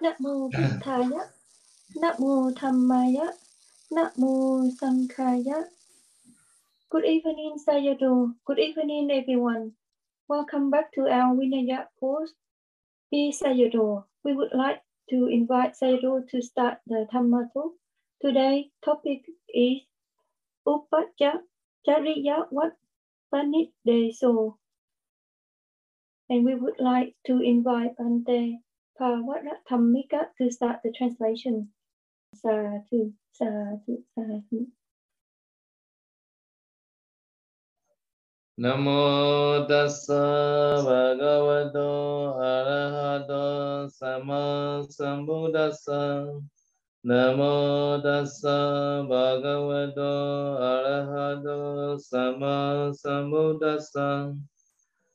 Namo Buddhaya, Namo Dhammaya, Namo Sankhaya. Good evening, Sayadaw. Good evening, everyone. Welcome back to our Vinaya post. Be Sayadaw. We would like to invite Sayadaw to start the Dhamma talk. Today topic is Upachariya Wat Panit De So. And we would like to invite Bante Pawaratamika to start the translation. Sadhu, sadhu, sadhu. Namo tassa bhagavato arahato sama sambuddhassa Namo tassa bhagavato arahato sama sambuddhassa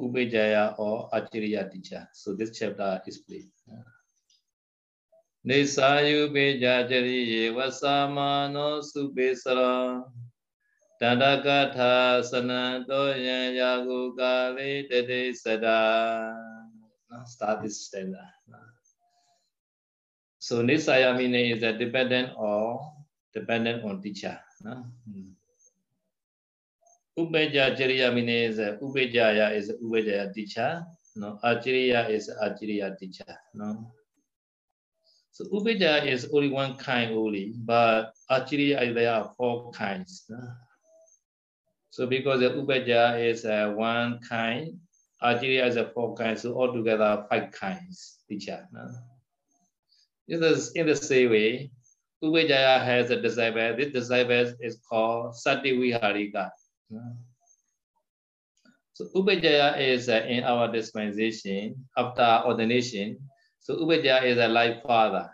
Upejaya or Acharya teacher. So this chapter is played. Nisayu Beja Vasamano Subesara Tadakatha Sanato Yagu Kali Sada. Start this stanza. So Nisayamine is a dependent or dependent on teacher. Hmm. Upeja Jariya means Upejaya is Upejaya teacher. No, Achariya is Achariya teacher. No. So Upejaya is only one kind only, but Achariya there are four kinds. No? So because the Upejaya is one kind, Achariya is a four kinds, so altogether five kinds teacher. No? In the, in the same way, Upejaya has a disciple. This disciple is called Sati Viharika. So Upajaya is uh, in our dispensation after ordination. So Upajaya is a life father.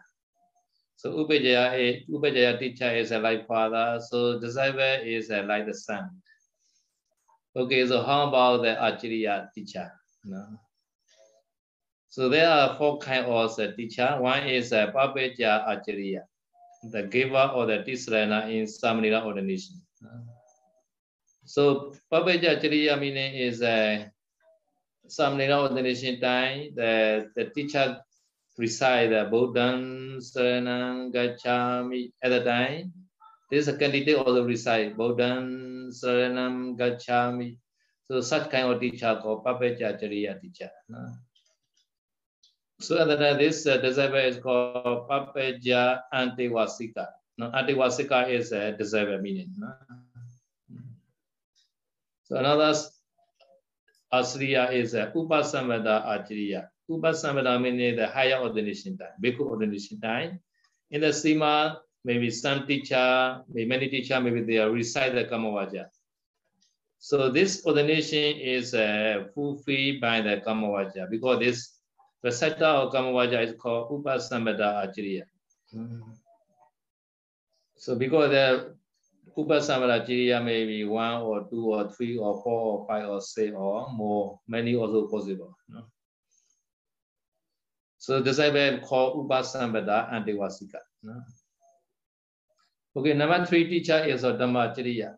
So Upajaya, is, Upajaya teacher is a life father. So disciple is a like the son. Okay, so how about the Acharya teacher? No. So there are four kinds of uh, teacher. One is a uh, Papaja Acharya, the giver or the Tisrana in Samanera ordination. No. So Papaja Chariya meaning is a uh, some ordination time the, the teacher recite the Buddham Saranam Gacchami at the time. This candidate also recite Buddham Saranam. So such kind of teacher called Papaja Chariya teacher. No? So at the time this uh, disciple is called Papaja Antiwasika. No, Antiwasika is a disciple meaning. No? So another Asriya is a Upasamada Acharya. Upasamada meaning the higher ordination time, Bhikkhu ordination time. In the Sima, maybe some teacher, maybe many teacher, maybe they recite the Kamavaja. So this ordination is uh, fulfilled by the Kamavaja because this reciter of Kamavaja is called Upasamada Acharya. Mm. So because the Upasamara Jiriya may be one or two or three or four or five or six or more, many also possible. No? So why called Upasambada and Devasika. No? Okay, number three teacher is a Dhamma Jiriya.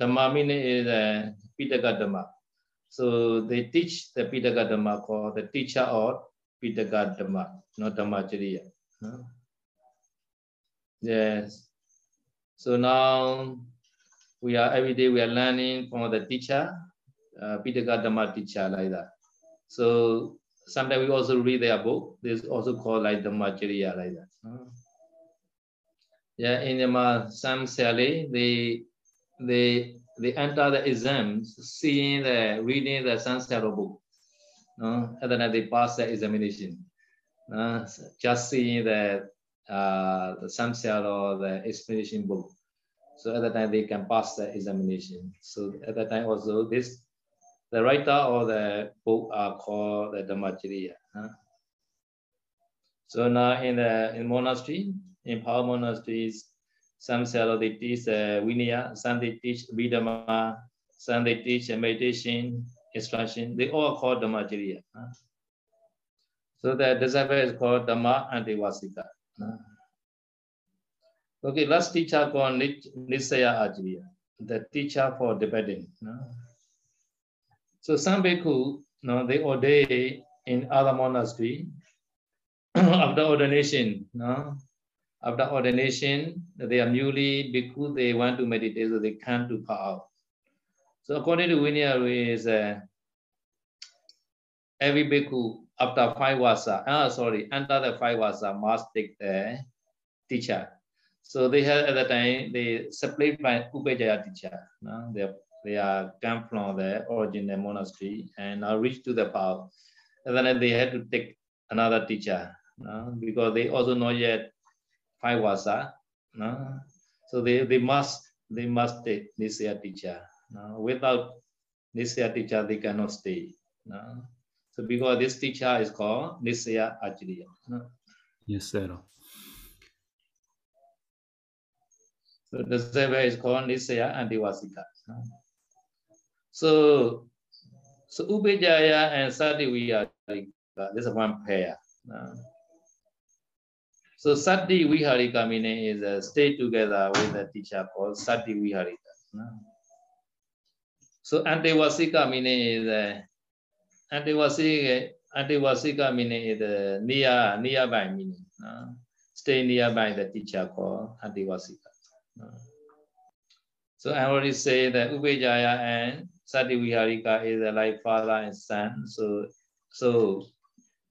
Dhamma meaning is a Pitaka Dhamma. So they teach the Pitaka Dhamma called the teacher of Pitaka Dhamma, not Dhamma Jiriya. No? Yes. So now we are every day we are learning from the teacher, uh, Pitaka Dhamma teacher like that. So sometimes we also read their book. This is also called like the Dhammacharya like that. Uh, yeah, in the some Sally, they they they enter the exams seeing the reading the Sanskara book. No, and then they pass the examination. Uh, just seeing the uh, the samsara or the explanation book. So at that time they can pass the examination. So at that time also this, the writer or the book are called the Dhammacharya. Huh? So now in the in monastery, in Pa-Auk monasteries, some say they teach uh, Vinaya, some they teach Vidama, some they teach meditation, instruction. They all call Dhammacharya. Uh. So the disciple is called Dhamma and Antevasika. Uh. Okay, last teacher called Nisaya Acharya, the teacher for debating. So some bhikkhu, no, they ordain in other monastery after ordination, no, after ordination, they are newly bhikkhu, they want to meditate, so they can't do power. So according to Vinaya is uh, every bhikkhu after five vasa, uh, ah, sorry, under the five vasa must take uh, the teacher. So they had at the time they separate by Upajaya teacher. No? They they are come from the original monastery and now reach to the Pa-Auk. And then they had to take another teacher no? because they also not yet five vasa. Uh, no? So they, they must they must take Nisaya teacher. No? Without Nisaya teacher, they cannot stay. No? So because this teacher is called Nisaya Acharya. No? Yes, sir. So the seven is called Devasika. No? So so Upajaya and Sati this is one pair. So Sati Viharika meaning is uh, stay together with the teacher called Sati Viharika. No? So Antevasika meaning is uh, Antevasika, Antevasika meaning is near, nearby meaning. No? Stay nearby the teacher called Antevasika. No? So I already say that Upajaya and Sati Viharika is like father and son. So so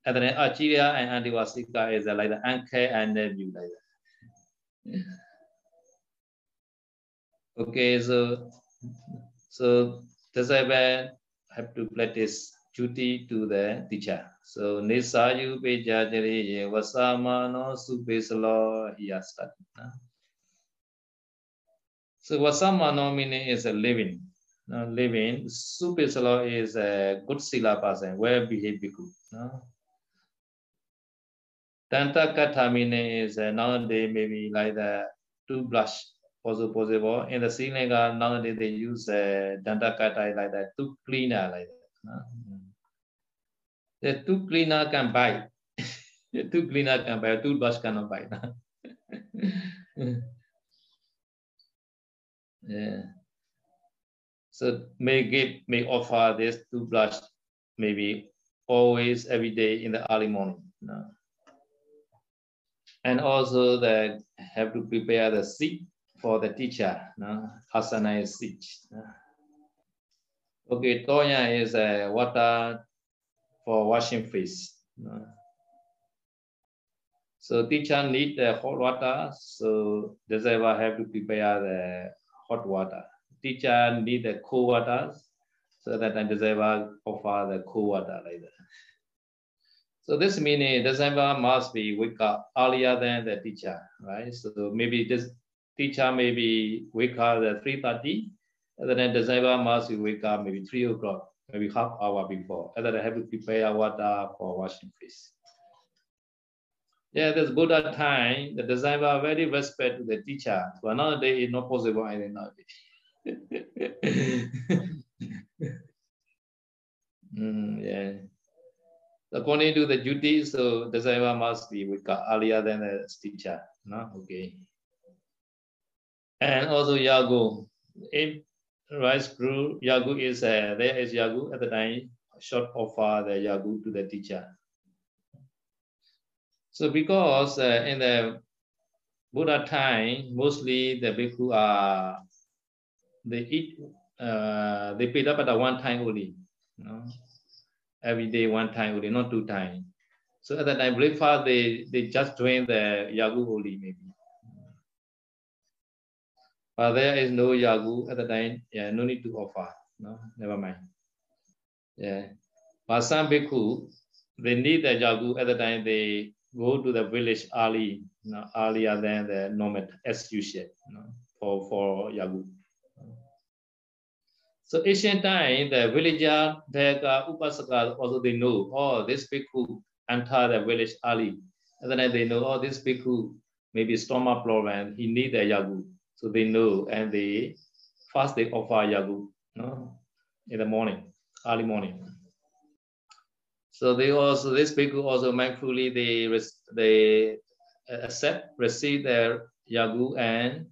and then Acharya and Antevasika is like the uncle and nephew like that. Okay, so so disciple have to practice duty to the teacher. So Nisayu Pejajari Vasamano Supesalo he has started. So Vasamano meaning is a living. No, living. Supesalo is a good sila person, well behaved bhikkhu. No? Danta Katha meaning is uh, nowadays maybe like the blush, also possible. In the Sri Lanka nowadays they use uh, Danta Katha like that, tooth cleaner like that. No? The tooth cleaner can buy. the tooth cleaner can buy, toothbrush cannot buy. yeah. So may give, may offer this two toothbrush maybe always every day in the early morning. No? and also the have to prepare the seat for the teacher, no? Hasana is seat. Okay, Tonya is a uh, water for washing face. So teacher need the hot water, so the have to prepare the hot water. Teacher need the cool water, so that the offer the cool water that. So this meaning December must be wake up earlier than the teacher, right? So maybe this teacher maybe wake up at 3.30, and then December must wake up maybe 3 o'clock, maybe half hour before, and then I have to prepare water for washing face. Yeah, this Buddha time, the disciple very respect to the teacher. So another day is not possible anymore. mm, yeah according to the duty, so driver must be wake up earlier than the teacher. No? Okay. And also Yago, If rice crew, Yagu is uh, there is Yagu at the time, short offer the Yagu to the teacher. So because uh, in the Buddha time, mostly the bhikkhu are they eat uh, they paid up at one time only. You know? every day one time only, not two times. So at that time, breakfast, they, they just drink the yagu only maybe. But there is no yagu at the time, yeah, no need to offer. No, never mind. Yeah. But some bhikkhu, they need the yagu at the time, they go to the village early, you know, earlier than the normal as usual, you know, for, for yagu. So ancient time, the villager, the Upasaka, also they know, oh, this bhikkhu entered the village early. And then they know, oh, this bhikkhu maybe stomach problem, he need a yagu. So they know, and they first they offer yagu, no, in the morning, early morning. So they also these people also mindfully they they uh, accept receive their yagu and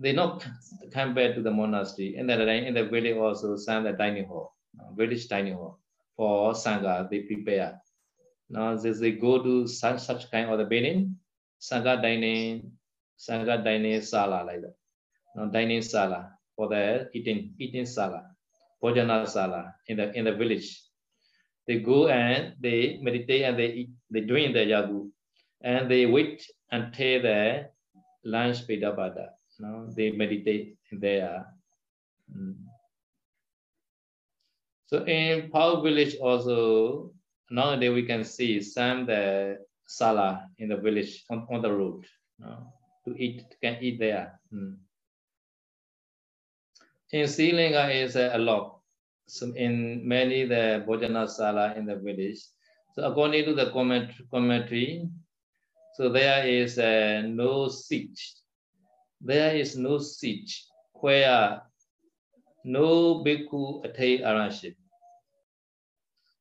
they not come back to the monastery. And then in the village also send the dining hall, village dining hall for sangha they prepare. Now as they go to such such kind of the building, sangha dining, sangha dining sala like that. Now dining sala for the eating eating sala, bhojana sala in the in the village. They go and they meditate and they eat, they doing the yagu and they wait until the lunch pedabada. No, they meditate there. Mm. So in Pa-Auk village also, nowadays we can see some the sala in the village on, on the road. No, to eat, can eat there. Mm. In Sri Lanka is a lot. So in many the Bhojana Sala in the village. So according to the comment, commentary, so there is uh, no seat there is no siege where no bhikkhu attain arahantship.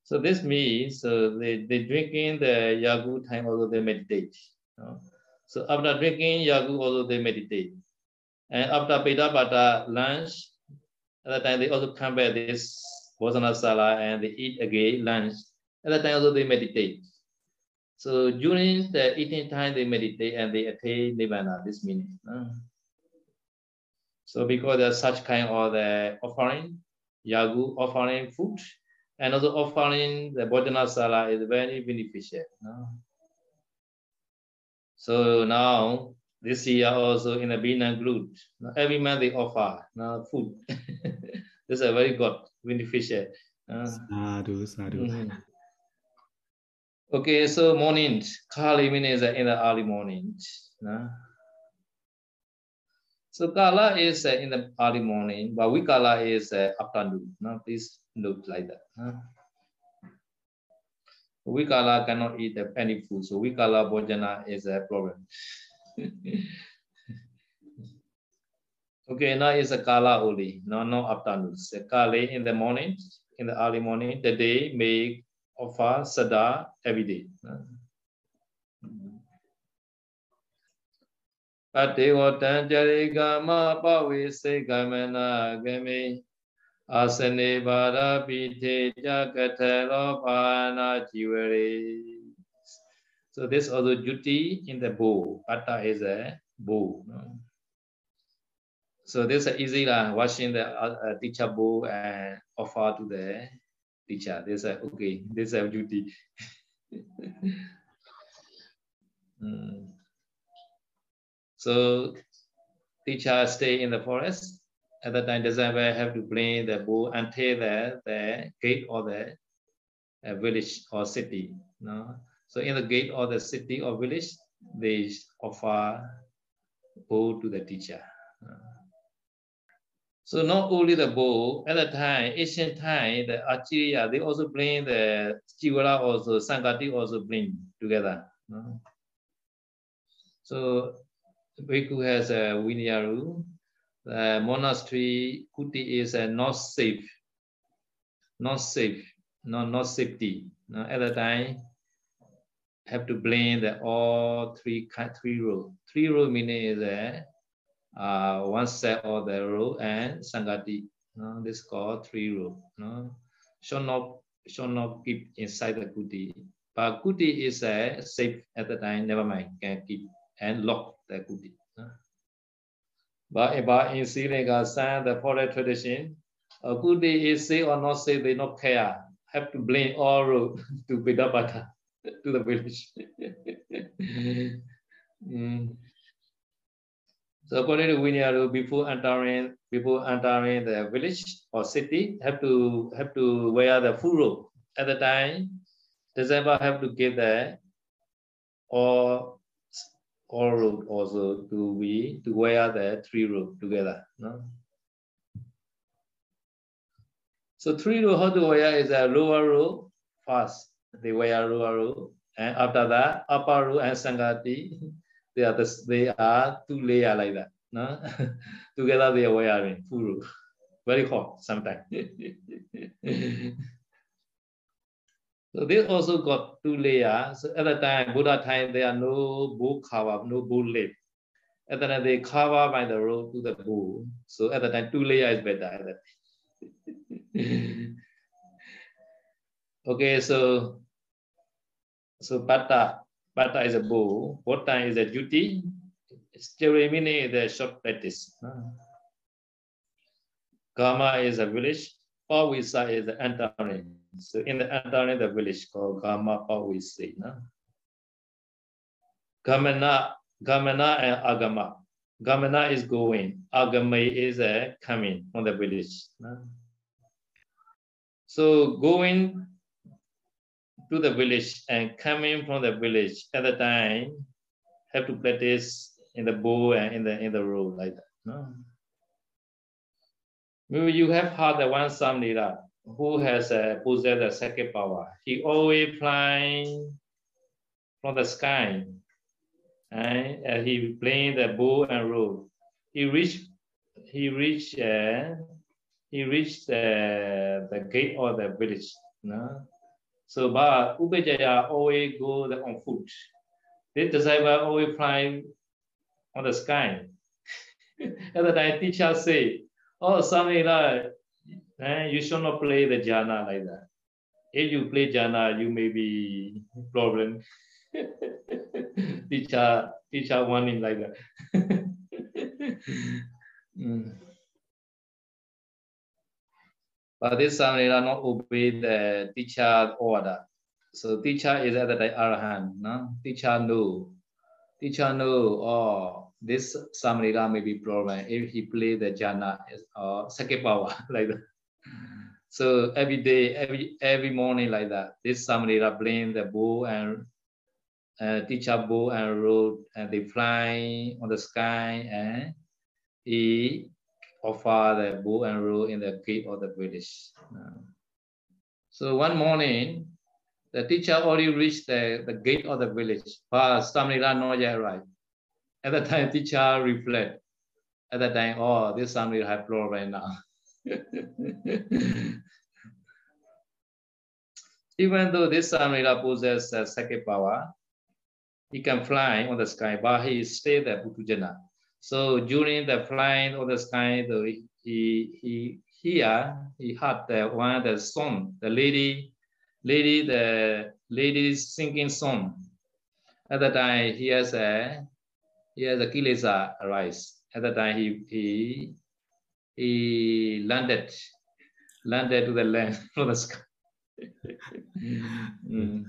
So this means so they, they drink in the yagu time although they meditate. So after drinking yagu also they meditate. And after Pedapata lunch, at that time they also come back this Bhojana Sala and they eat again lunch. At that time also they meditate. So during the eating time, they meditate and they attain nirvana, this meaning. Ah. So because there's such kind of the offering, yagu offering food, and also offering the Bhojana Sala is very beneficial. Ah. So now, this year also in the Bina group, every month they offer now food. this is a very good, beneficial. Sadhu, sadhu. Mm -hmm. Okay, so morning, Kali means in the early morning. No? So Kala is uh, in the early morning, but we Vikala is uh, afternoon. No? Please note like that. Vikala cannot eat any food, so Vikala Bhojana is a problem. okay, now is a Kala only, no, no afternoon. So Kali in the morning, in the early morning, the day make offer sada every day. So this also duty in the bow. Pata is a bow. No? So this is easy lah, washing the uh, teacher bow and offer to the teacher. They say, okay, this is our duty. mm. So teacher stay in the forest. At that time, December have to bring the bull until the, the gate or the uh, village or city. No? So in the gate or the city or village, they offer bull to the teacher. So not only the bow, at the time, ancient time, the Acharya, they also bring the Chivara also, Sankati also bring together. No? So Bhikkhu has a Vinyaru. The monastery Kuti is a not safe, not safe, not, not safety. No? At the time, have to blame the all three three row. Three row meaning is a uh, one set of the row and Sangati. No? This is called three row. No? Should not should not keep inside the kuti. But kuti is uh, safe at the time, never mind, can keep and lock the kuti. But, about in Sri Lanka, the forest tradition, uh, kuti is say or not say they not care. Have to blame all road to Bidapata, to the village. mm. So according to Vinyaru, before entering before entering the village or city, have to have to wear the full robe. At the time, December have to give the or all robe also to be to wear the three robe together. No? So three robe how to wear is a lower robe first. They wear lower robe And after that, Aparu and Sangati, they are the, they are two layer like that. No? Together they are wearing furu. Very hot sometimes. so they also got two layers. So at the time, Buddha time, there are no bull cover, no bull lip. At the time, they cover by the road to the bull. So at the time, two layer is better. okay, so so bata, bata is a bull. Bota is a duty. Stirimini is a short practice. Gama is a village. Pawisa is the entering. So in the entering the village called Gama Pawisa. No? Gamana, Gamana and Agama. Gamana is going. Agama is uh, coming from the village. No? So going to the village and coming from the village at the time have to practice in the bow and in the in the road like that. No? Maybe you have heard the one Samnira who has uh, possessed the second power. He always flying from the sky and he playing the bow and road. He reached he reached uh, he reached uh, the gate of the village. No? So, but Upajaya always go on foot. This disciple always fly on the sky. At the teacher say, "Oh, like, eh, you should not play the jhana like that. If you play jhana, you may be problem." teacher, teacher warning like that. mm. But this Samnera not obey the teacher order. So teacher is at the Arahant, no? Teacher know. Teacher know, oh, this Samnera may be problem if he play the jhana or uh, second power like that. So every day, every every morning like that, this Samnera playing the bow and uh, teacher bow and road and they fly on the sky and he offer the bow and roll in the gate of the British. Uh, so one morning, the teacher already reached the, the gate of the village, but Samnila not yet arrived. At the time, teacher reflect. At the time, oh, this Samnila have problem right now. Even though this Samnila possesses a second power, he can fly on the sky, but he stayed at Puthujjana. So during the flying on the sky, the, he he here he had the one the song, the lady, lady the lady singing song. At the time he has a he has a kilesa arise. At the time he he he landed landed to the land from the sky. mm.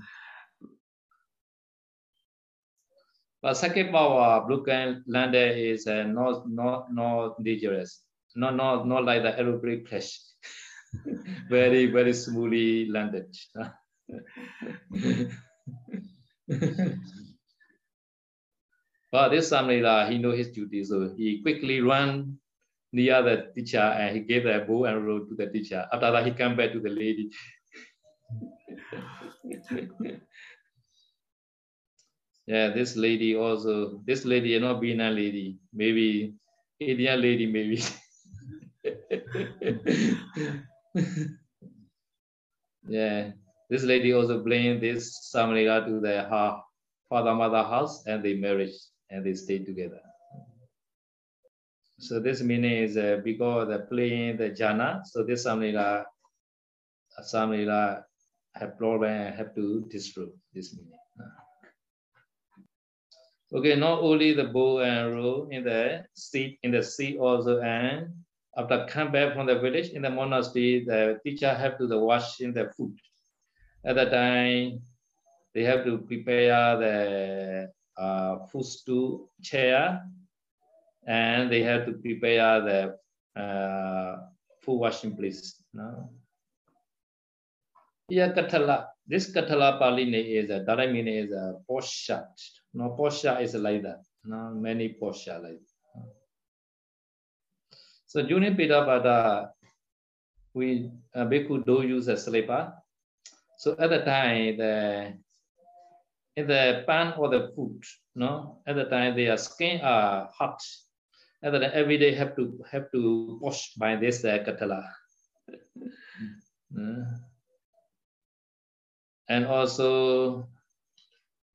But second power, broken lander is uh, not not not dangerous. Not not not like the aeroplane crash. very very smoothly landed. but this Samrila, he know his duty, so he quickly run near the teacher and he gave the bow and roll to the teacher. After that, he came back to the lady. Yeah, this lady also, this lady, you know, being a lady, maybe Indian lady, maybe. yeah, this lady also bring this Samriga to their her father mother house and they married and they stayed together. So this meaning is uh, because the playing the jhana, so this Samriga, Samriga have problem and have to destroy this meaning. Okay, not only the bow and arrow in the sea, in the sea also, and after come back from the village in the monastery, the teacher have to the washing the food. At that time, they have to prepare the uh, food stool chair, and they have to prepare the uh, food washing place. No? Yeah, Katala. This Katala Pali is a direct meaning is a poshat. No, posha is like that. No, many posha like that. So during Pidabhada, we uh, Bhikkhu do use a slipper. So at the time, the in the pan or the food, no, at the time their skin are hot. At the time, every day have to have to wash by this uh, katala. uh, and also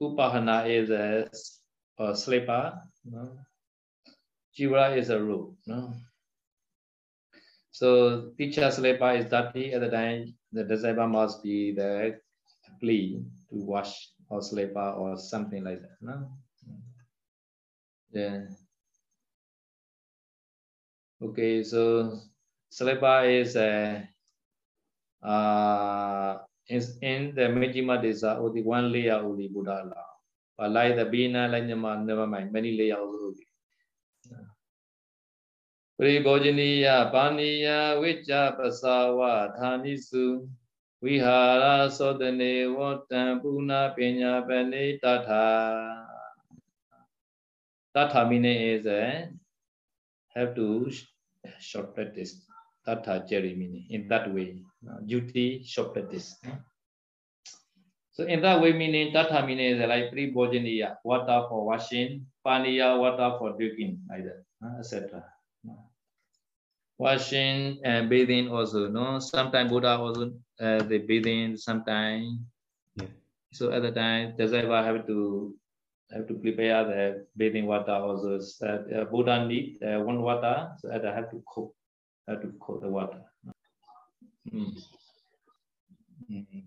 upahana is a, a slipper, no? Is a robe, no? So teacher slipper is dirty at the time, the disciple must be the clean to wash or slipper or something like that. No? Yeah. Okay, so slipper is a uh, is in the Majjhima Desa only one layer only Buddha law. But like the Bina, like never mind, many layers only. ပရိဘောဇနီယပါဏိယဝိจ္ဇပစာဝဌာနိစုဝိဟာရသောတနေဝတံပုဏပညာပနေတထာ Tatha meaning is a have to short practice. Tatha uh, Jerry meaning in that way. Uh, duty short practice. So in that way meaning Tatha uh, meaning is like pre-bojaniya, water for washing, paniya, water for drinking, like that, etc washing and bathing also no sometimes buddha also uh, they bathing sometimes yeah. so at the time disciple have to have to prepare the bathing water also uh, buddha need uh, one water so I have to cook have to cook the water mm. Mm.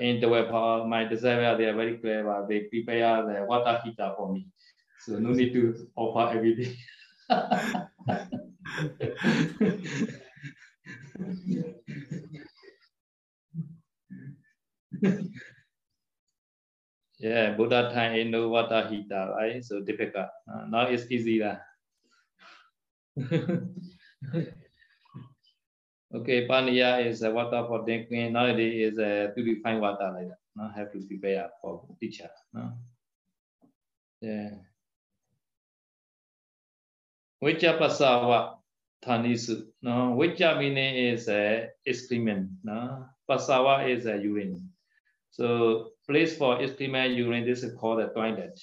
in the way my disciple they are very clever they prepare the water heater for me so no need to offer everything yeah, Buddha time in no water heater, right? So difficult. Uh, now it's easy lah. okay, paniya is a water for drinking. Nowadays is to purified water like that. Now have to prepare for teacher. No? Yeah. Vicha pasava thanisu. No, Vicha meaning is a excrement. No, pasava is a urine. So place for excrement urine. This is called the toilet.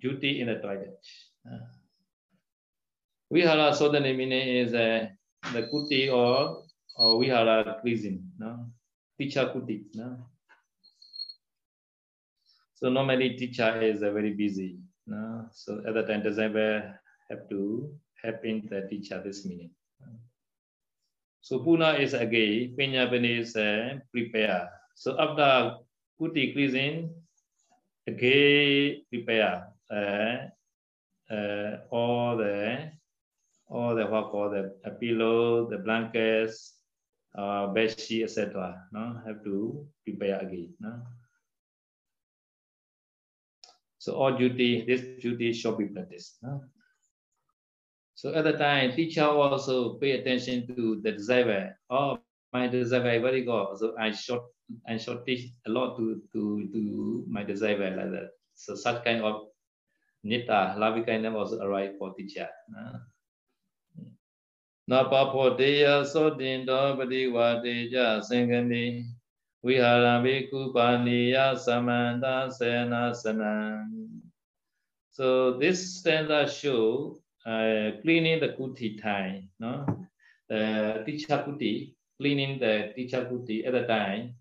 Duty in the toilet. Uh, Vihara sodhana meaning is a uh, the kuti or or vihara cleansing. No, teacher kuti. No. So normally teacher is uh, very busy. No, so at the time doesn't have to helping the teacher this meaning. So Puna is again, Penyapani is uh, prepare. So after Kuti cleansing, again prepare uh, uh, all the all the what call the pillow, the blankets, uh, bed sheet, etc. No, have to prepare again. No. So all duty, this duty should be practiced. No? So at the time, teacher also pay attention to the disciple. Oh, my disciple very good. So I short I short teach a lot to to to my disciple like that. So such kind of nita, loving kindness also arrive for teacher. Uh. နပဖောတေယသောတင်တော်ပတိဝတေကြစင်ကနေဝိဟာရမေကုပါနိယသမန္တစေနာစနံ So this stanza show uh, cleaning the kuti time, no? The teacher kuti, cleaning the teacher kuti at the time.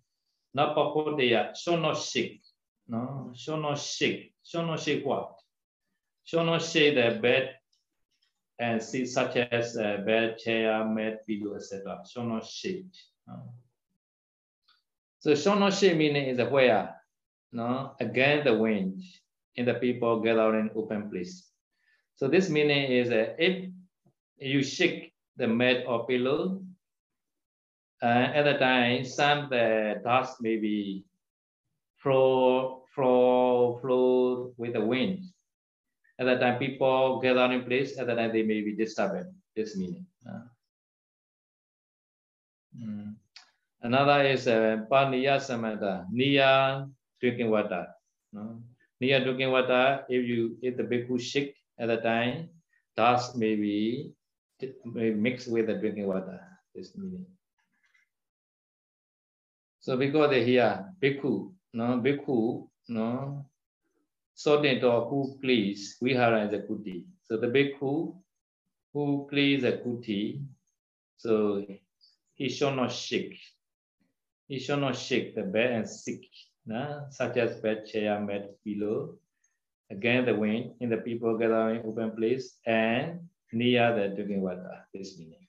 Not papoteya, should not shake, no? Shake. Should not shake what? Not shake the bed and see such as uh, bed, chair, mat, pillow, etc. Not shake. No? So not shake meaning is a where, no? Against the wind, in the people gathering open place. So this meaning is that if you shake the mat or pillow, uh, at the time, some the dust may be flow, flow, flow with the wind. At the time, people gather in place, at the time they may be disturbed. This meaning. Uh, mm. Another is uh, paniya niya drinking water. No? Niya drinking water, if you if the bhikkhu shake at the time, dust may be, mixed with the drinking water. This meaning. So because they hear bhikkhu, no bhikkhu no sorting to who cleans vihara is a kuti. So the bhikkhu who cleans a kuti, so he should not shake. He should not shake the bed and sick, no? such as bed, chair, mat, pillow, against the wind in the people gathering open place and near the drinking water. This meaning.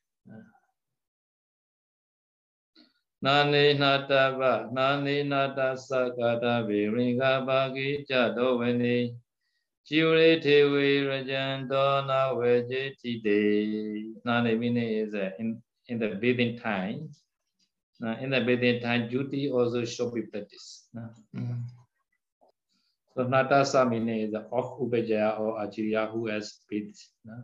နာနေနာတဗနာနေနာတသကာတဗေရင်္ဂဘာဂိจတောဝနေจิวရေထေဝေရကြံတောနာဝေจิတိတေနာနေ meaning is in in the bathing time uh, in the bathing time duty also should be practiced uh, mm. so natasa meaning is the off upajaya or acharya who has bathed uh.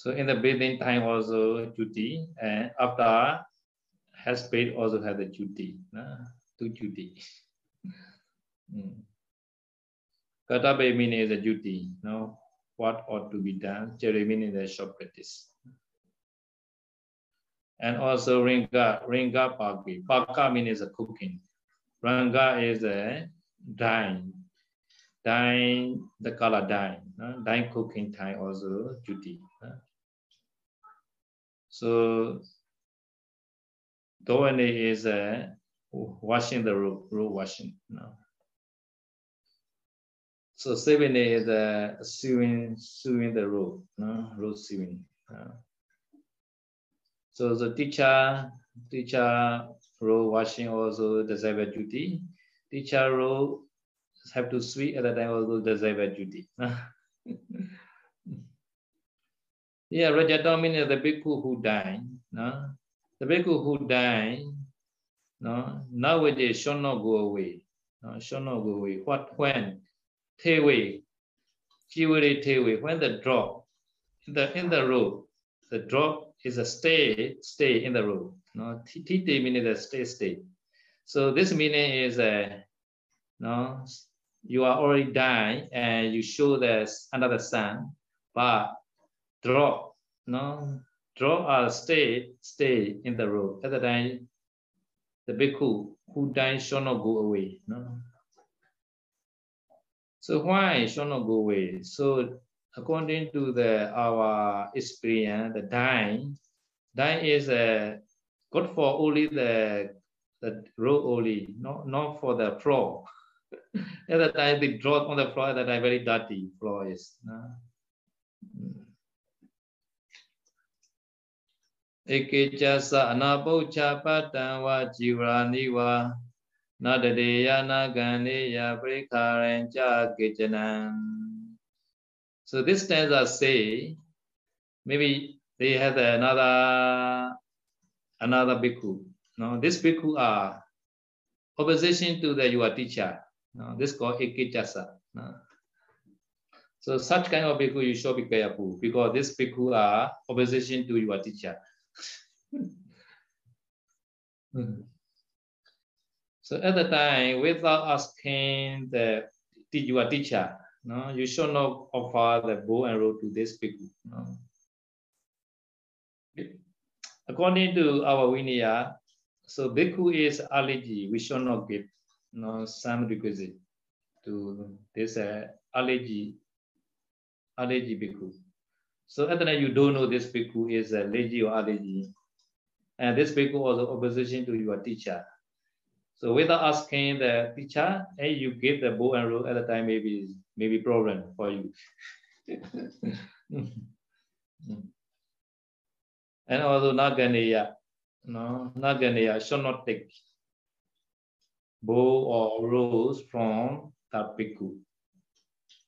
So in the bathing time also duty, and after has paid also has a duty, uh, two duty. mm. Kata meaning is a duty, no, what ought to be done. Cheri meaning the short practice. And also ringa, ringa paki. Paka meaning is a cooking. Ranga is a dyeing. Dyeing, the color. No? Dyeing cooking time also duty. No? So Dovane is uh, washing the road, road washing. No. So seven is uh, sewing, sewing the road, no? road sewing. Uh. So the teacher, teacher road washing also a duty. Teacher road have to sweep at the time also a duty. Yeah, Rajata means the bhikkhu who died. No? The bhikkhu who died, no? nowadays shall not go away. No? shall not go away. What when? Tewe, Jiwari Tewe, when the drop in the in the road, the drop is a stay, stay in the road. No, Titi meaning the stay, stay. So this meaning is a no, you are already dying and you show this under the sun, but drop, no, drop or stay, stay in the road. At the time, the bhikkhu who died shall not go away. No. So why shall not go away? So according to the our experience, the dying, dying is uh, good for only the the road only, not not for the floor. at the time they drop on the floor. At the time very dirty floor is. No? Ekechasa anapucha pattanwa jivraniwa nadadeya ganeya prikarancha kechanan. So this stanza say, maybe they have another another bhikkhu. No, this bhikkhu are opposition to the your teacher. No, this called ekechasa. No. So such kind of bhikkhu you should be careful because this bhikkhu are opposition to your teacher. Hmm. So at the time, without asking the your teacher, no, you should not offer the bow and rope to this people. No? According to our Vinaya, so bhikkhu is allergy. We should not give no, some requisite to this uh, allergy, allergy bhikkhu. So at the time you don't know this bhikkhu is a lazy or allergy. And this bhikkhu was opposition to your teacher. So without asking the teacher, hey, you give the bow and roll at the time, maybe maybe problem for you. and also Naganeya, no, Naganeya should not take bow or rolls from bhikkhu.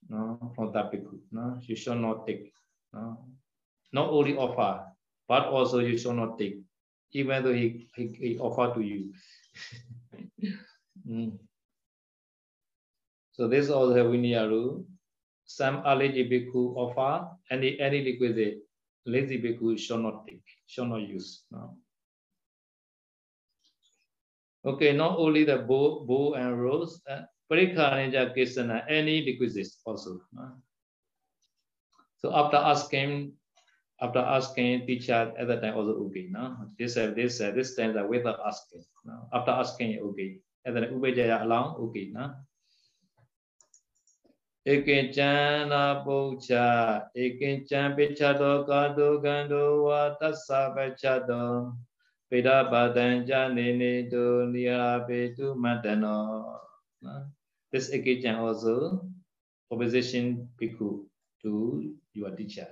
No, from bhikkhu. No, you should not take. Not only offer, but also you shall not take, even though he, he, he offer to you. mm. So this is also Vinaya rule. Some allergy bhikkhu offer, any, any requisite, lazy bhikkhu should not take, should not use. No? Okay, not only the bow, bow and rose, uh, parikha any requisites also. No? So after asking after asking teacher at that time also okay. No, this uh, this uh, this stanza without asking. No? After asking okay. At that ubejaya along okay. No. ဧကင်ကျမ်းနာပု္ချာဧကင်ကျမ်းပိချတောကာတုကံတောဝါတသပချတောပေဒပါတံဇာနေနေတုနိရာပေတုမတ္တနော this ekichan also opposition bhikkhu to your teacher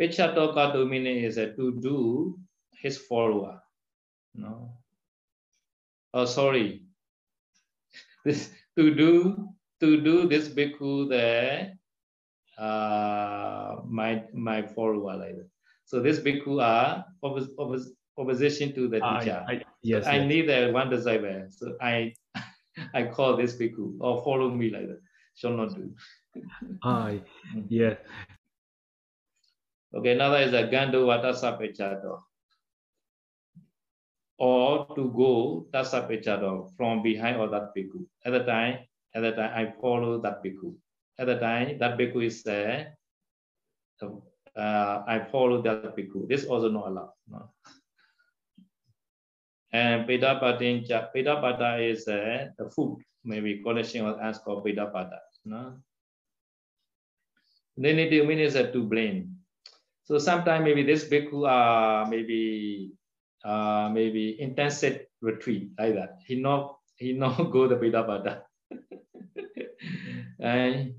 Pechato kato meaning is to do his follower no oh sorry this to do to do this bhikkhu the uh, my my follower like that. So this bhikkhu are oppos, oppos, opposition to the teacher. I, I, yes, so I need a one disciple. So I I call this bhikkhu or follow me like that. Shall not do. Ah, yeah. Okay, another is a Gando Vatasapechato. Or to go Tasapechato from behind or that bhikkhu. At the time, at that time, I follow that bhikkhu. At the time, that bhikkhu is there. So, uh, I follow that bhikkhu. This also not allowed. No? And Pedapatin, Pedapata is uh, the food, maybe connection was asked for Pedapata. No? Then it means uh, to blame. So sometimes maybe this bhikkhu uh, maybe uh, maybe intensive retreat like that. He not he not go the Pedapata and,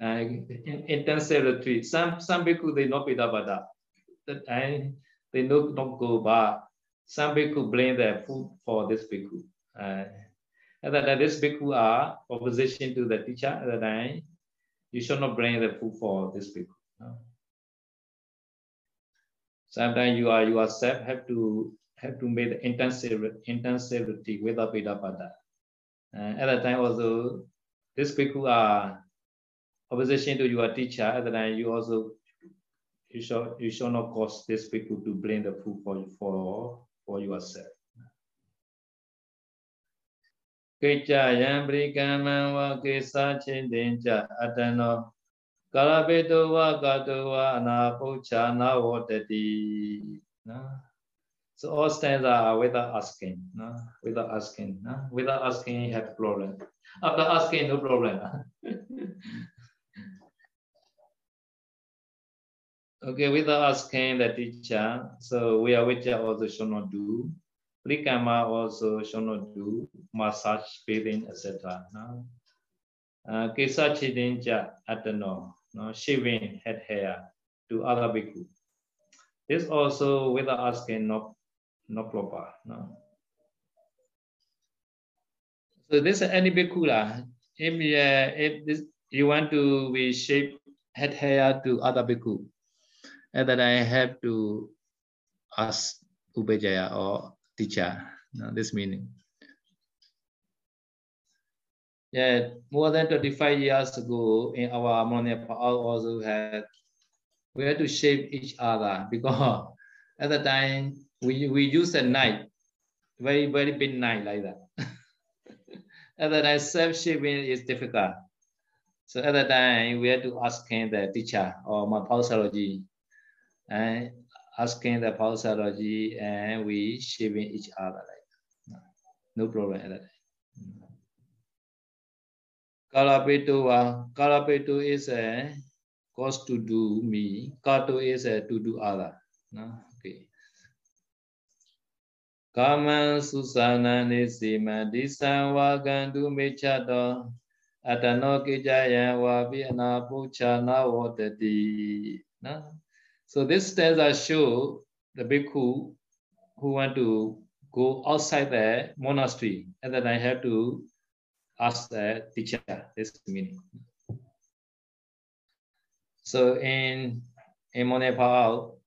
and intensive retreat. Some some bhikkhu they not Pitabada. And they not, not go but some bhikkhu blame their food for this bhikkhu. Uh, and that this bhikkhu are opposition to the teacher at the. You should not blame the food for this people. No? Sometimes you are you yourself have to have to make the intensive intensive retreat without Pidapada. Uh, at that time also this people are opposition to your teacher, at the time you also you should you should not cause this people to blame the food for for for yourself. ကိကြယံပရိကမ္မံဝကိသချင်းတင်ကြအတ္တနောကာလပေတောဝကာတောဝအနာပုချာနာဝတတိနော် So all stanza are without asking, no? without asking, no? without asking you have problem. After asking, no problem. okay, without asking the teacher, so we are which also should not do. Plikama also should not do massage, bathing, etc. No? Uh, Kesa chidinja atano, no? shaving head hair to other bhikkhu. This also without asking, no no proper. No. So this is any bhikkhula. If, uh, if this, you want to be shape head hair to other bhikkhu, and then I have to ask Upajjhaya or teacher. No, this meaning. Yeah, more than 25 years ago in our Monia also had we had to shape each other because at the time we, we use a knife, very, very big knife like that. at the time, self-shaping is difficult. So at the time, we had to ask him, the teacher or my Pa-Auk Sayadawgyi and asking the pathology and we shaping each other like no problem at that Kalapetu wa Kalapetu is a cause to do me. Kato is a to do other. No? Okay. Kama susana nisima disa wa gandu mechato atano kijaya wa vi anapucha na wotati. No? So these stanza show the bhikkhu who want to go outside the monastery, and then I have to ask the teacher this meaning. So in in Monepal,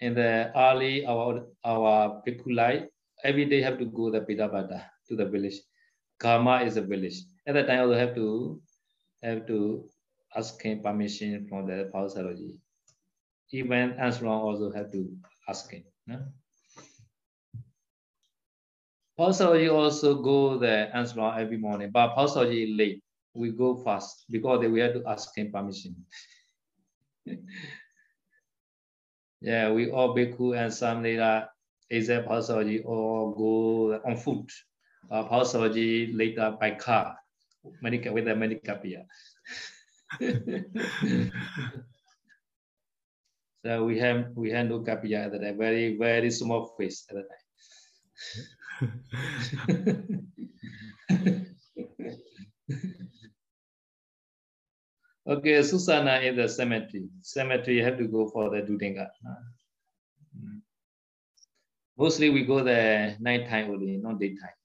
in the early our our bhikkhu life, every day have to go the Pidabada to the village. Karma is a village. At that time, I also have to have to ask him permission from the Pa-Auk Sayadawgyi. Even Anslong also have to ask him. No? Pa-Auk Sayadawgyi also go the Anslong every morning, but Pa-Auk Sayadawgyi late. We go fast because we have to ask him permission. Yeah, we all bhikkhu and some later except Pa-Auk Sayadawgyi all go on foot. Uh, Pa-Auk Sayadawgyi later by car, medical with the medical beer. So we have we have no kapia at time, very very small face at the time. okay, Susana in the cemetery. Cemetery you have to go for the Dhutanga. Mm. Mostly we go there night time only, not daytime.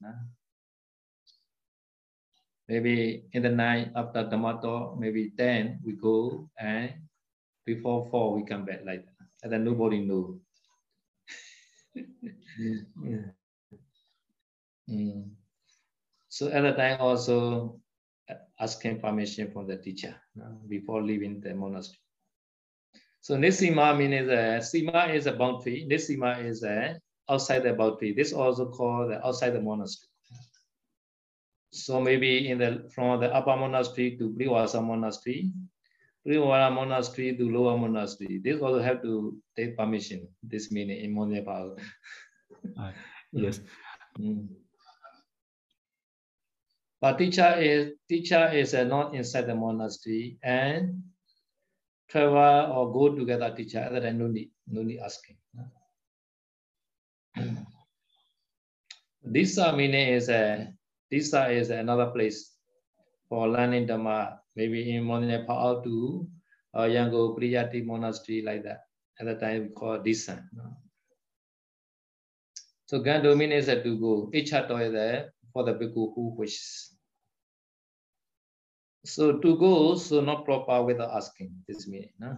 Maybe in the night after Dhammato, maybe 10 we go and before 4 we come back like that. And then nobody know. mm. So at the time also asking permission from the teacher before leaving the monastery. So Nisima means a Sima is a boundary. Nisima is a outside the boundary. This also called the outside the monastery. So maybe in the from the upper monastery to Briwasa monastery, Briwara monastery to lower monastery. This also have to take permission. This meaning in Nepal. Uh, yes. Mm. But teacher is teacher is uh, not inside the monastery and travel or go together teacher. Other than no need, no need asking. This meaning is a Disa is another place for learning Dhamma, maybe in Nepal to uh, Yango Priyati monastery like that. At the time we call Disa. So Gando means to go. Ichato is there for the bhikkhu who wishes. So to go, so not proper without asking, this meaning. No?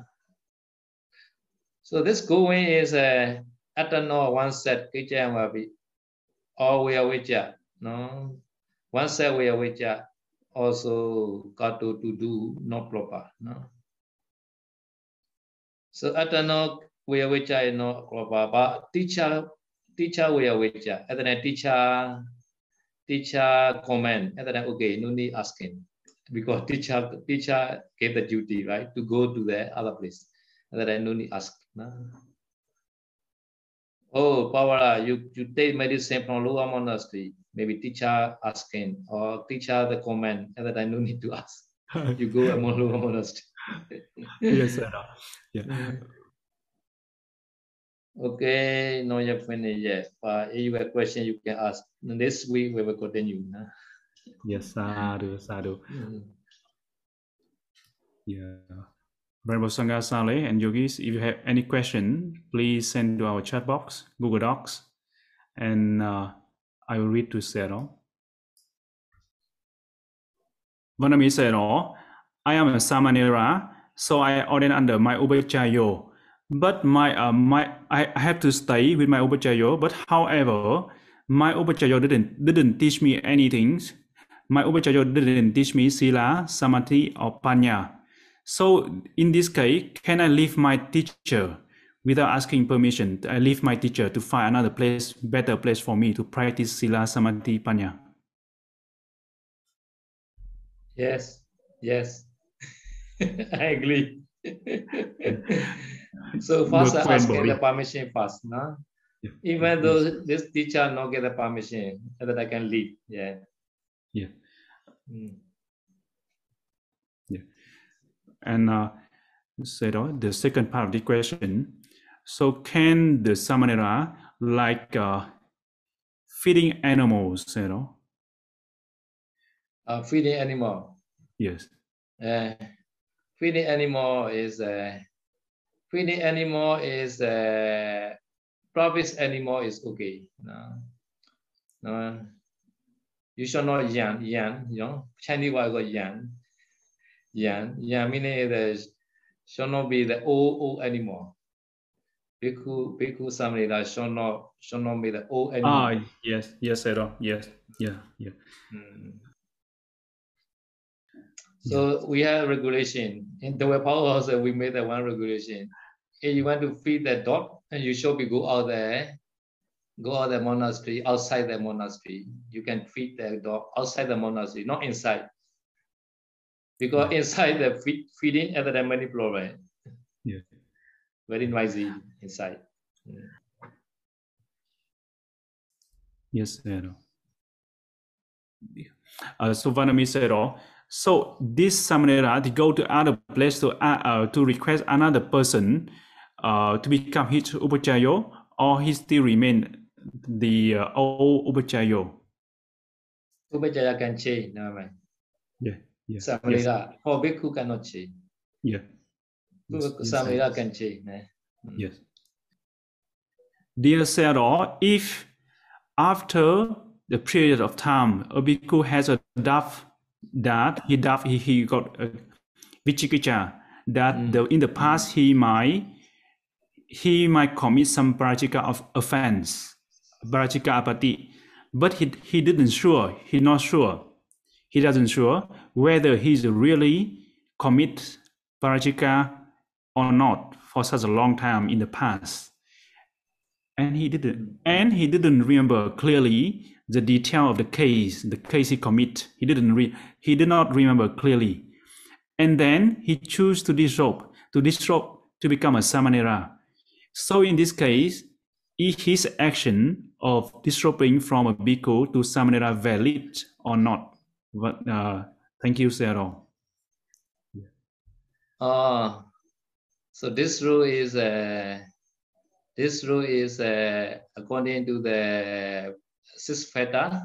So this going is a uh, atano one set, kicha wabi, or we are wicha, no? One set we are wicha, also got to, do not proper, no? So atano wicha is not proper, but teacher, teacher we are wicha, and then teacher, teacher comment, then okay, no need asking because teacher teacher gave the duty right to go to the other place I no need ask no? Oh Pawara you you take medicine from lower monastery maybe teacher asking or teacher the comment and then I no need to ask you go among lower monastery yes sir yeah okay no you finished yet but if you have a question you can ask this week we will continue no? Yes, sadhu, sadhu. Mm. Yeah. Venerable Sangha Sale and yogis, if you have any question, please send to our chat box, Google Docs, and uh, I will read to Sero. Vanami Sero, I am a Samanera, so I ordain under my Upajjhayo. But my uh, my I have to stay with my Upajjhayo, but however, my Upajjhayo didn't didn't teach me anything my Upajjhaya didn't teach me Sila, Samadhi, or Panya. So in this case, can I leave my teacher without asking permission? I leave my teacher to find another place, better place for me to practice Sila, Samadhi, Panya. Yes, yes, I agree. so first I ask the permission first, no? Yeah. Even though this teacher not get the permission, that I can leave. Yeah. Yeah. Mm. And uh, so the second part of the question. So can the samanera like uh, feeding animals, you know? Uh, feeding animal. Yes. Uh, feeding animal is uh, feeding animal is uh, province animal is okay. No, no, you should not yan, yan, you know, Chinese word got yan. Yan, yan meaning the should not be the old, old anymore. Bhikkhu, bhikkhu samrita should not, should not be the old anymore. Ah, yes, yes, Edo. Yes, yeah, yeah. Hmm. So we have regulation. In the Power also, we made that one regulation. If you want to feed the dog, and you should be go out there go out the monastery, outside the monastery. You can feed the dog outside the monastery, not inside. Because inside the feed, feeding at the many problem. Yeah. very noisy inside. Yes, Sayadaw. Uh, so Vanami said, oh, so this Samanera, they go to other place to uh, uh, to request another person uh, to become his Upajjhayo, or he still remain the uh, old Upajjhayo? Upajjhaya can change, never mind. Yeah, yeah. Samanera, for bhikkhu cannot change. Yes. Yeah. Yes, Samanera can change. Mm. Yes. Dear Sayadaw, if after the period of time a bhikkhu has a doubt that he doubt he, he got a vichikicha that mm. the, in the past he might he might commit some parajika of offense, parajika apati, but he, he didn't sure, he not sure, he doesn't sure whether he's really commit parajika or not for such a long time in the past. And he didn't, and he didn't remember clearly the detail of the case, the case he commit. He didn't re, he did not remember clearly. And then he chose to disrobe, to disrobe to become a samanera. So in this case, is his action of disrobing from a bhikkhu to samanera valid or not? But, uh, thank you, Sayadaw. Uh, so this rule is uh, this rule is uh, according to the six factor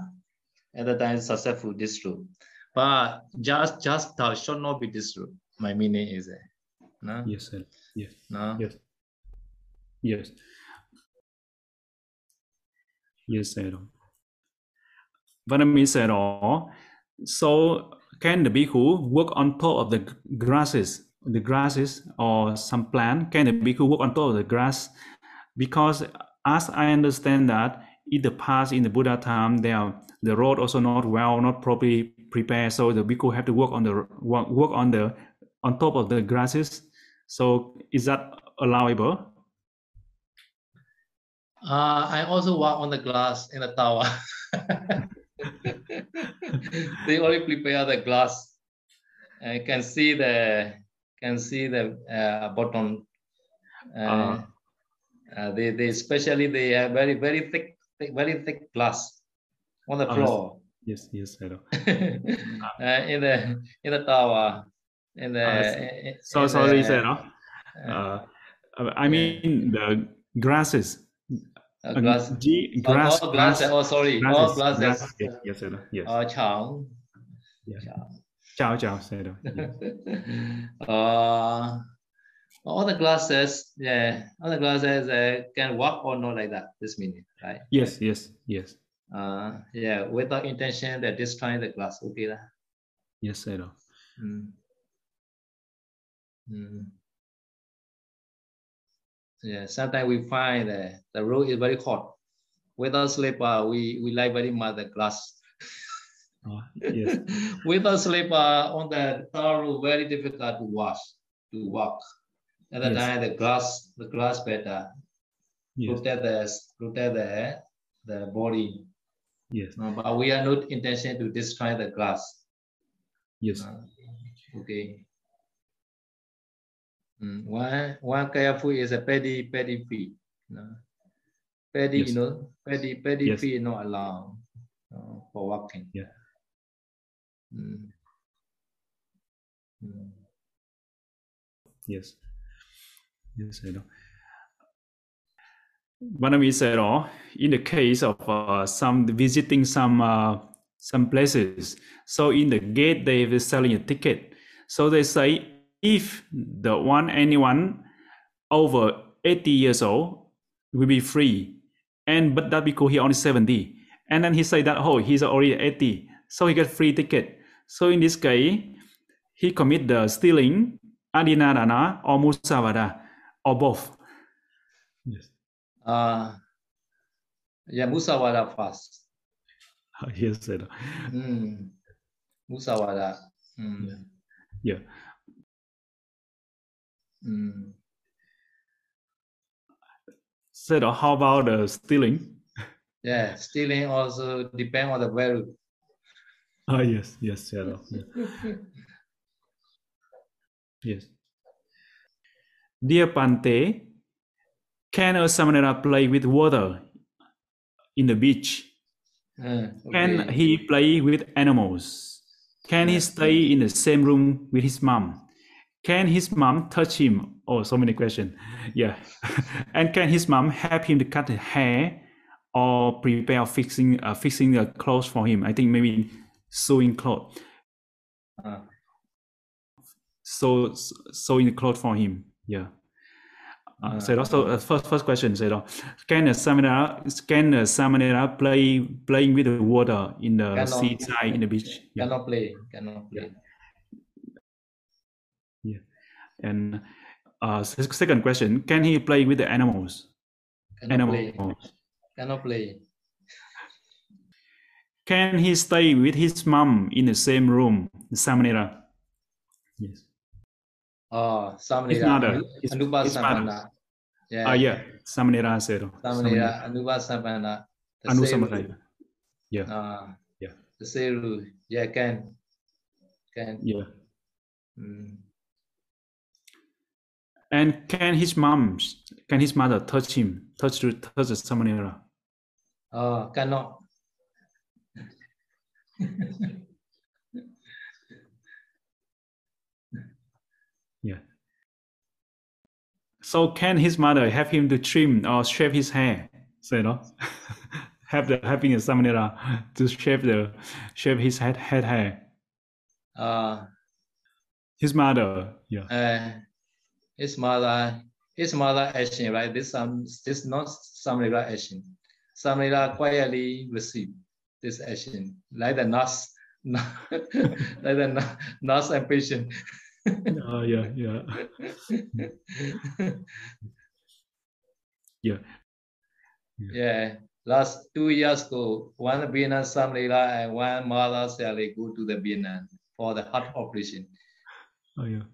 at the time successful this rule. But just just uh, should not be this rule. My meaning is uh, no? Yes, sir. Yes. No? Yes. Yes. Yes, sir. Vanami said, oh, so can the bhikkhu work on top of the grasses, the grasses or some plant? Can the bhikkhu work on top of the grass? Because as I understand that in the past, in the Buddha time, there the road also not well, not properly prepared. So the bhikkhu have to work on the work on the on top of the grasses. So is that allowable? Uh, I also walk on the glass in the tower. they only prepare the glass. I can see the can see the uh, bottom. Uh, uh, uh, they they especially they have very very thick, thick very thick glass on the floor. Yes, yes, I know. uh, in the in the tower. In the in, so in sorry, the, sir. Uh, I mean the grasses uh, glass. G, grass, oh, glass, grass, oh, sorry. glasses, oh, glasses. glasses. Yes, yes. Yes. Uh, chào. Chào. Ciao, ciao, sir. Yeah. uh, all the glasses, yeah, all the glasses uh, can work or not like that. This meaning, right? Yes, yes, yes. Uh, yeah, without intention that destroying the glass. Okay, lah. Yes, sir. Mm. Mm. Yeah, sometimes we find that the road is very hot. Without slipper, uh, we, we like very much the glass. Oh, ah, yes. Without slipper uh, on the tar road, very difficult to wash, to walk. At the Yes. time, the glass, the glass better Yes, protect the protect the the body. yes, No, but we are not intention to destroy the glass. yes. Uh, okay. Mm, one one careful is a paddy paddy feet. No? Paddy, Yes. you know, paddy paddy Yes. feet not allowed uh, for walking. Yeah. Mm. Mm. Yes. Yes, I know. Vanami said, oh, in the case of uh, some visiting some uh, some places, so in the gate they were selling a ticket. So they say if the one anyone over 80 years old will be free, and but that because he only 70, and then he say that oh he's already 80, so he get free ticket. So in this case, he commit the stealing, adinadana or musavada, or both. Yes. Uh, yeah, Musawada first. Yes, sir. Mm. Musawada. Mm. Yeah. Mm. Sir, how about the stealing? Yeah, stealing also depend on the value. Ah, yes, yes, sir. Yes. Dear Bhante, Can a Samanera play with water in the beach? Uh, Can he play with animals? Can he stay in the same room with his mom? Can his mom touch him? Oh, so many questions. Yeah. and can his mom help him to cut the hair or prepare fixing uh, fixing the clothes for him? I think maybe sewing clothes. Uh, So sewing the clothes for him. Yeah. Uh, Uh, so also uh, first first question so can a samanera can a samanera play playing with the water in the Cannot. seaside in the beach? Yeah. cannot play. Cannot play. And uh, second question, can he play with the animals? Cannot play. Animals. Cannot play. Can he stay with his mom in the same room? Samanera. Yes. Oh, His Samanera. mother. Anu- His- Anupa his mother. Yeah. Ah, yeah. Samanera said. Samanera. Anupa Sampana. The Anu Samanera. Yeah. Ah, Yeah. The. Yeah, can. Can. Yeah. Mm. And can his mom, can his mother touch him, touch the touch the Samanera? Oh, cannot. Yeah. So can his mother have him to trim or shave his hair? So you know, have the having a Samanera to shave the shave his head head hair. Uh, His mother, yeah. uh, his mother, his mother action, right? This um, this not Samanera action. Samanera quietly receive this action, like the nurse, like the nurse and patient. Oh yeah, yeah, yeah. Yeah, last two years ago, one Vietnam Samlila and one Mother Sally go to the Vietnam for the heart operation Oh yeah,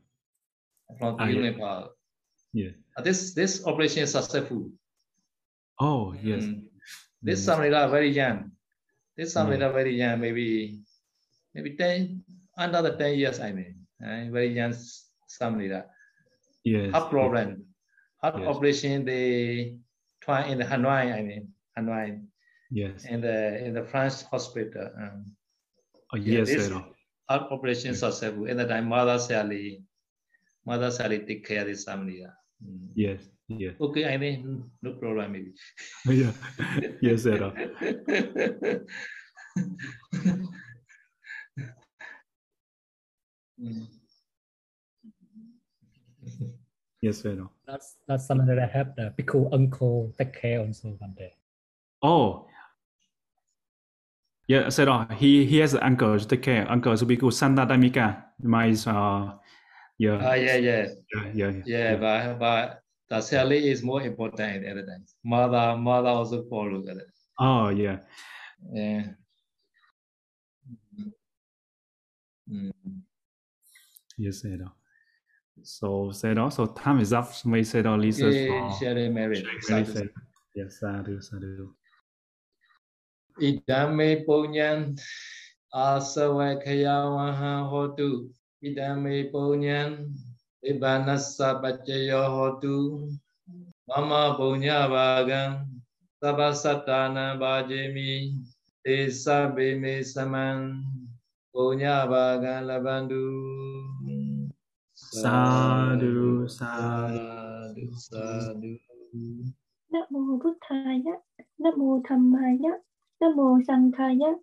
from Ah, yeah. Nepal. yeah. Uh, This this operation is successful. Oh yes. Mm. This Mm. Samlila very young. This Yeah. Samlila very young, maybe maybe ten another ten years I mean. Uh, very young Samlila. Yes. Heart problem. Heart Yes. operation they try in the Hanoi, I mean Hanoi Yes. in the in the French hospital. Um, Oh Yeah, yes, this- heart operation successful. At the time, Mother Sally, Mother Sally take care of this family. yeah. Mm. Yes. Yes. Okay, I mean, no problem maybe. yeah. Yes, sir. Yes, sir. That's that's something that I have the Piku uncle take care also one day. Oh. Yeah, sir. He he has an uncle to take care. Uncle called Santa Damika. My uh Yeah. Uh, yeah, yeah. Yeah, yeah, yeah. Yeah, but but the Sally is more important in the time. Mother, mother also follow at it. Oh yeah. Yeah. Mm. Yes, I. So said so time is up. May said all Lisa. Yeah, Sherry married. Yes, I do. I do. Idame punyan asawa kayawaha hotu. Idame punyan Ibanasa pacayo hotu Mama punya bagang Sabasatana bajemi Desa bime saman Punya bagang labandu Sadu, sadu, sadu. Nam mô Buddhaya, Nam mô Dhammaya, Nam mô Sanghaya.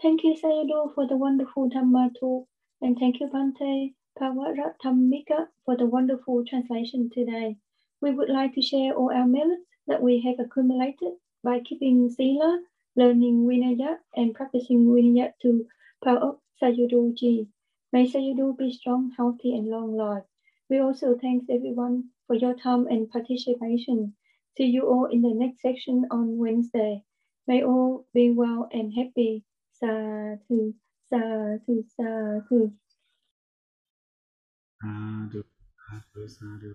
Thank you, Sayadaw, for the wonderful Dhamma talk. And thank you Bhante Pavarathammika for the wonderful translation today. We would like to share all our merits that we have accumulated by keeping Sila, learning Vinaya and practicing Vinaya to power up. May Sayadaw be strong, healthy and long life. We also thank everyone for your time and participation. See you all in the next section on Wednesday. May all be well and happy. Sadhu, sadhu, sadhu. Sadhu, sadhu, sadhu.